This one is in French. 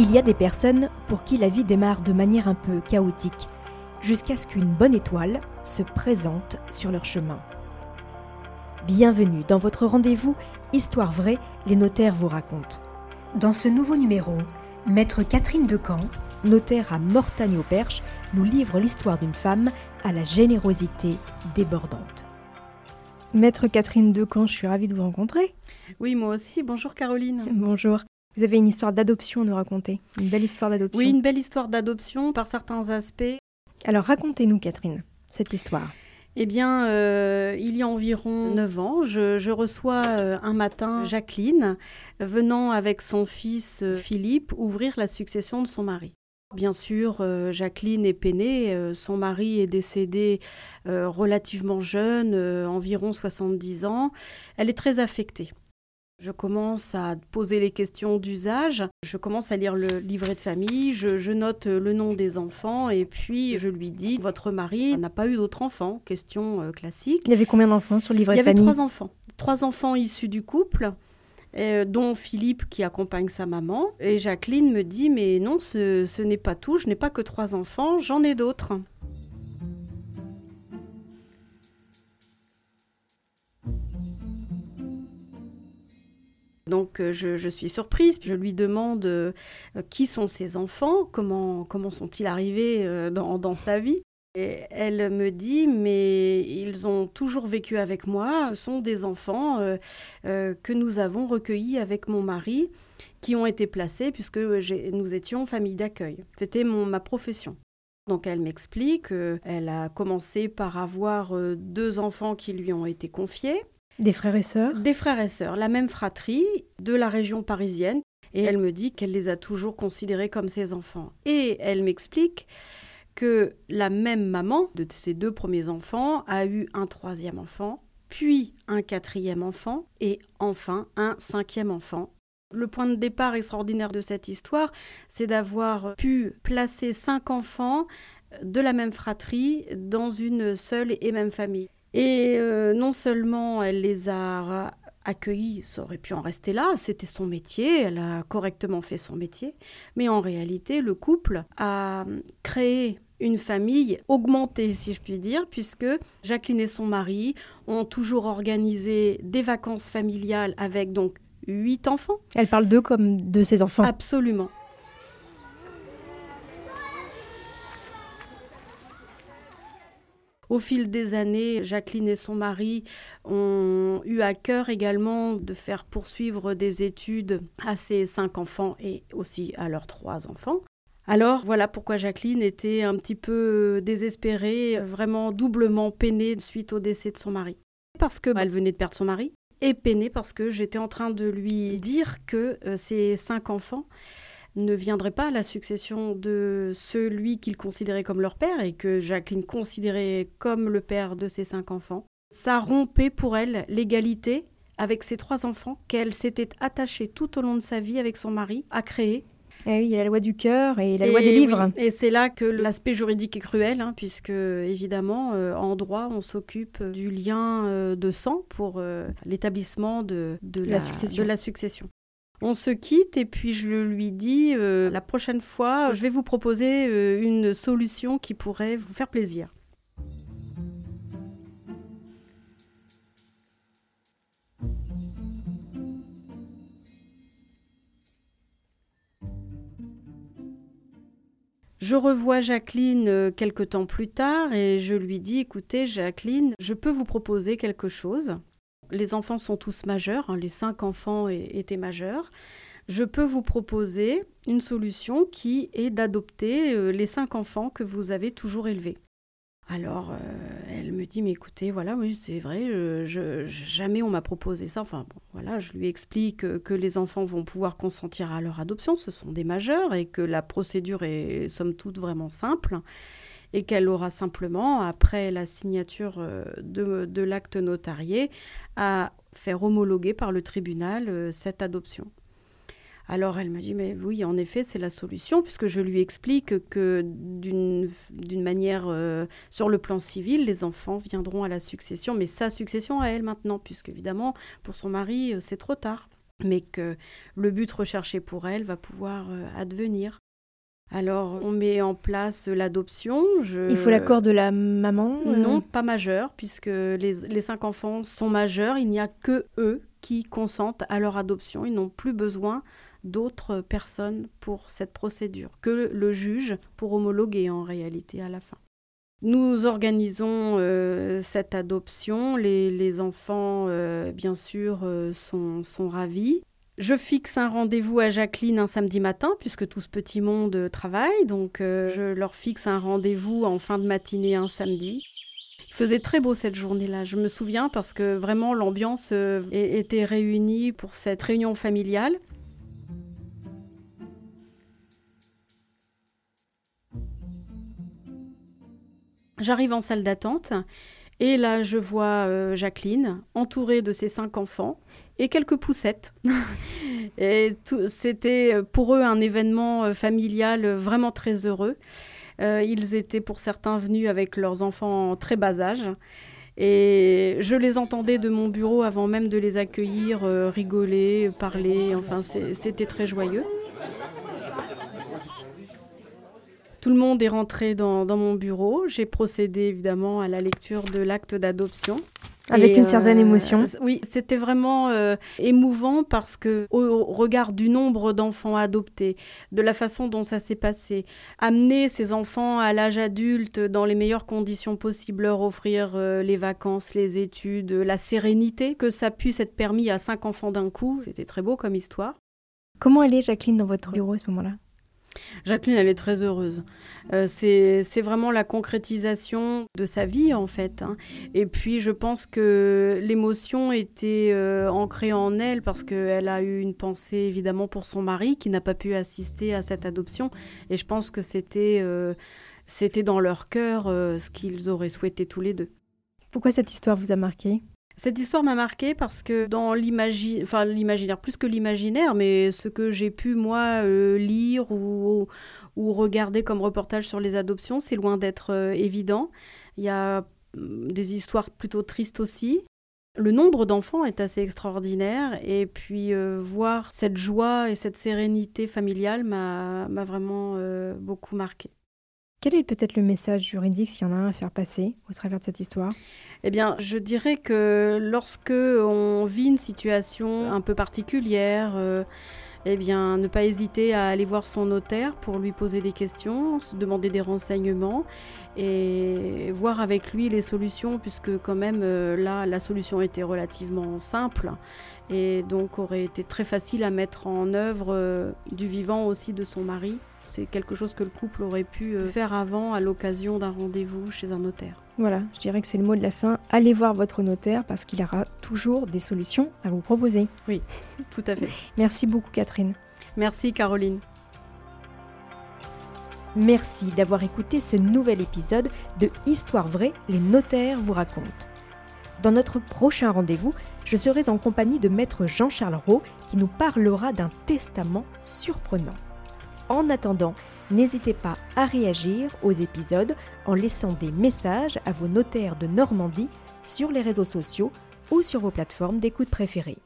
Il y a des personnes pour qui la vie démarre de manière un peu chaotique, jusqu'à ce qu'une bonne étoile se présente sur leur chemin. Bienvenue dans votre rendez-vous Histoire vraie, les notaires vous racontent. Dans ce nouveau numéro, Maître Catherine Decamp, notaire à Mortagne-au-Perche, nous livre l'histoire d'une femme à la générosité débordante. Maître Catherine Decamp, je suis ravie de vous rencontrer. Oui, moi aussi. Bonjour Caroline. Bonjour. Vous avez une histoire d'adoption à nous raconter, une belle histoire d'adoption. Oui, une belle histoire d'adoption par certains aspects. Alors racontez-nous, Catherine, cette histoire. Eh bien, euh, il y a environ 9 ans, je, reçois euh, un matin Jacqueline venant avec son fils euh, Philippe ouvrir la succession de son mari. Bien sûr, Jacqueline est peinée, son mari est décédé relativement jeune, environ 70 ans. Elle est très affectée. Je commence à poser les questions d'usage, je commence à lire le livret de famille, je, note le nom des enfants et puis je lui dis Votre mari n'a pas eu d'autres enfants Question euh, classique. Il y avait combien d'enfants sur le livret de famille Il y avait trois enfants. Trois enfants issus du couple. Euh, dont Philippe qui accompagne sa maman. Et Jacqueline me dit, mais non, ce n'est pas tout, je n'ai pas que trois enfants, j'en ai d'autres. Donc euh, je, suis surprise, je lui demande euh, qui sont ses enfants, comment, comment sont-ils arrivés euh, dans, sa vie? Et elle me dit, mais ils ont toujours vécu avec moi, ce sont des enfants que nous avons recueillis avec mon mari, qui ont été placés puisque nous étions famille d'accueil. C'était ma profession. Donc elle m'explique qu'elle a commencé par avoir deux enfants qui lui ont été confiés. Des frères et sœurs? Des frères et sœurs, la même fratrie de la région parisienne. Et elle me dit qu'elle les a toujours considérés comme ses enfants. Et elle m'explique que la même maman de ses deux premiers enfants a eu un troisième enfant, puis un quatrième enfant, et enfin un cinquième enfant. Le point de départ extraordinaire de cette histoire, c'est d'avoir pu placer cinq enfants de la même fratrie dans une seule et même famille. Et euh, non seulement elle les a accueillis, ça aurait pu en rester là, c'était son métier, elle a correctement fait son métier, mais en réalité, le couple a créé une famille augmentée, si je puis dire, puisque Jacqueline et son mari ont toujours organisé des vacances familiales avec donc huit enfants. Elle parle d'eux comme de ses enfants. Absolument. Au fil des années, Jacqueline et son mari ont eu à cœur également de faire poursuivre des études à ses cinq enfants et aussi à leurs trois enfants. Alors voilà pourquoi Jacqueline était un petit peu désespérée, vraiment doublement peinée suite au décès de son mari. Parce qu'elle venait de perdre son mari et peinée parce que j'étais en train de lui dire que euh, ses cinq enfants ne viendrait pas à la succession de celui qu'il considérait comme leur père et que Jacqueline considérait comme le père de ses cinq enfants. Ça rompait pour elle l'égalité avec ses trois enfants qu'elle s'était attachée tout au long de sa vie avec son mari à créer. Et eh oui, il y a la loi du cœur et la loi des livres. Et c'est là que l'aspect juridique est cruel, hein, puisque évidemment, euh, en droit, on s'occupe du lien euh, de sang pour euh, l'établissement de, la, de la succession. On se quitte et puis je lui dis euh, la prochaine fois, je vais vous proposer euh, une solution qui pourrait vous faire plaisir. Je revois Jacqueline euh, quelque temps plus tard et je lui dis écoutez Jacqueline, je peux vous proposer quelque chose les enfants sont tous majeurs, hein, les cinq enfants étaient majeurs. Je peux vous proposer une solution qui est d'adopter euh, les cinq enfants que vous avez toujours élevés. Alors, euh, elle me dit, mais écoutez, voilà, oui, c'est vrai, jamais on m'a proposé ça. Enfin, bon, voilà, je lui explique que les enfants vont pouvoir consentir à leur adoption, ce sont des majeurs, et que la procédure est, somme toute, vraiment simple et qu'elle aura simplement, après la signature euh, de, l'acte notarié, à faire homologuer par le tribunal euh, cette adoption. Alors elle me dit, mais oui, en effet, c'est la solution, puisque je lui explique que d'une manière, euh, sur le plan civil, les enfants viendront à la succession, mais sa succession à elle maintenant, puisque évidemment, pour son mari, c'est trop tard. mais que le but recherché pour elle va pouvoir advenir. Alors, on met en place l'adoption. Il faut l'accord de la maman Non, pas majeur, puisque les, les, cinq enfants sont majeurs. Il n'y a que eux qui consentent à leur adoption. Ils n'ont plus besoin d'autres personnes pour cette procédure, que le juge pour homologuer en réalité à la fin. Nous organisons euh, cette adoption, les, enfants euh, bien sûr euh, sont, sont, ravis. Je fixe un rendez-vous à Jacqueline un samedi matin, puisque tout ce petit monde travaille, donc je leur fixe un rendez-vous en fin de matinée un samedi. Il faisait très beau cette journée-là, je me souviens, parce que vraiment l'ambiance était réunie pour cette réunion familiale. J'arrive en salle d'attente et là je vois euh, Jacqueline entourée de ses cinq enfants et quelques poussettes. et c'était euh, pour eux un événement euh, familial vraiment très heureux. ils étaient pour certains venus avec leurs enfants en très bas âge. Et je les entendais de mon bureau avant même de les accueillir, rigoler, parler, enfin c'était très joyeux. Tout le monde est rentré dans, mon bureau. J'ai procédé évidemment à la lecture de l'acte d'adoption. Avec une certaine euh, émotion. Oui, c'était vraiment euh, émouvant parce que au regard du nombre d'enfants adoptés, de la façon dont ça s'est passé, amener ces enfants à l'âge adulte dans les meilleures conditions possibles, leur offrir euh, les vacances, les études, la sérénité, que ça puisse être permis à cinq enfants d'un coup, c'était très beau comme histoire. Comment elle est Jacqueline dans votre bureau à ce moment-là? Jacqueline, elle est très heureuse. Euh, c'est vraiment la concrétisation de sa vie, en fait. Hein. Et puis, je pense que l'émotion était euh, ancrée en elle parce qu'elle a eu une pensée, évidemment, pour son mari qui n'a pas pu assister à cette adoption. Et je pense que c'était euh, dans leur cœur ce qu'ils auraient souhaité tous les deux. Pourquoi cette histoire vous a marqué? Cette histoire m'a marqué parce que dans l'imaginaire, enfin plus que l'imaginaire, mais ce que j'ai pu moi euh, lire ou, ou, regarder comme reportage sur les adoptions, c'est loin d'être euh, évident. Il y a mm, des histoires plutôt tristes aussi. Le nombre d'enfants est assez extraordinaire et puis euh, voir cette joie et cette sérénité familiale m'a vraiment beaucoup marqué. Quel est peut-être le message juridique, s'il y en a un à faire passer au travers de cette histoire? Eh bien, je dirais que lorsque on vit une situation un peu particulière, euh, eh bien, ne pas hésiter à aller voir son notaire pour lui poser des questions, se demander des renseignements et voir avec lui les solutions, puisque quand même euh, là, la solution était relativement simple et donc aurait été très facile à mettre en œuvre euh, du vivant aussi de son mari. C'est quelque chose que le couple aurait pu euh, faire avant à l'occasion d'un rendez-vous chez un notaire. Voilà, je dirais que c'est le mot de la fin. Allez voir votre notaire parce qu'il aura toujours des solutions à vous proposer. Oui, tout à fait. Merci beaucoup Catherine. Merci Caroline. Merci d'avoir écouté ce nouvel épisode de Histoire vraie, les notaires vous racontent. Dans notre prochain rendez-vous, je serai en compagnie de maître Jean-Charles Roux qui nous parlera d'un testament surprenant. En attendant, n'hésitez pas à réagir aux épisodes en laissant des messages à vos notaires de Normandie sur les réseaux sociaux ou sur vos plateformes d'écoute préférées.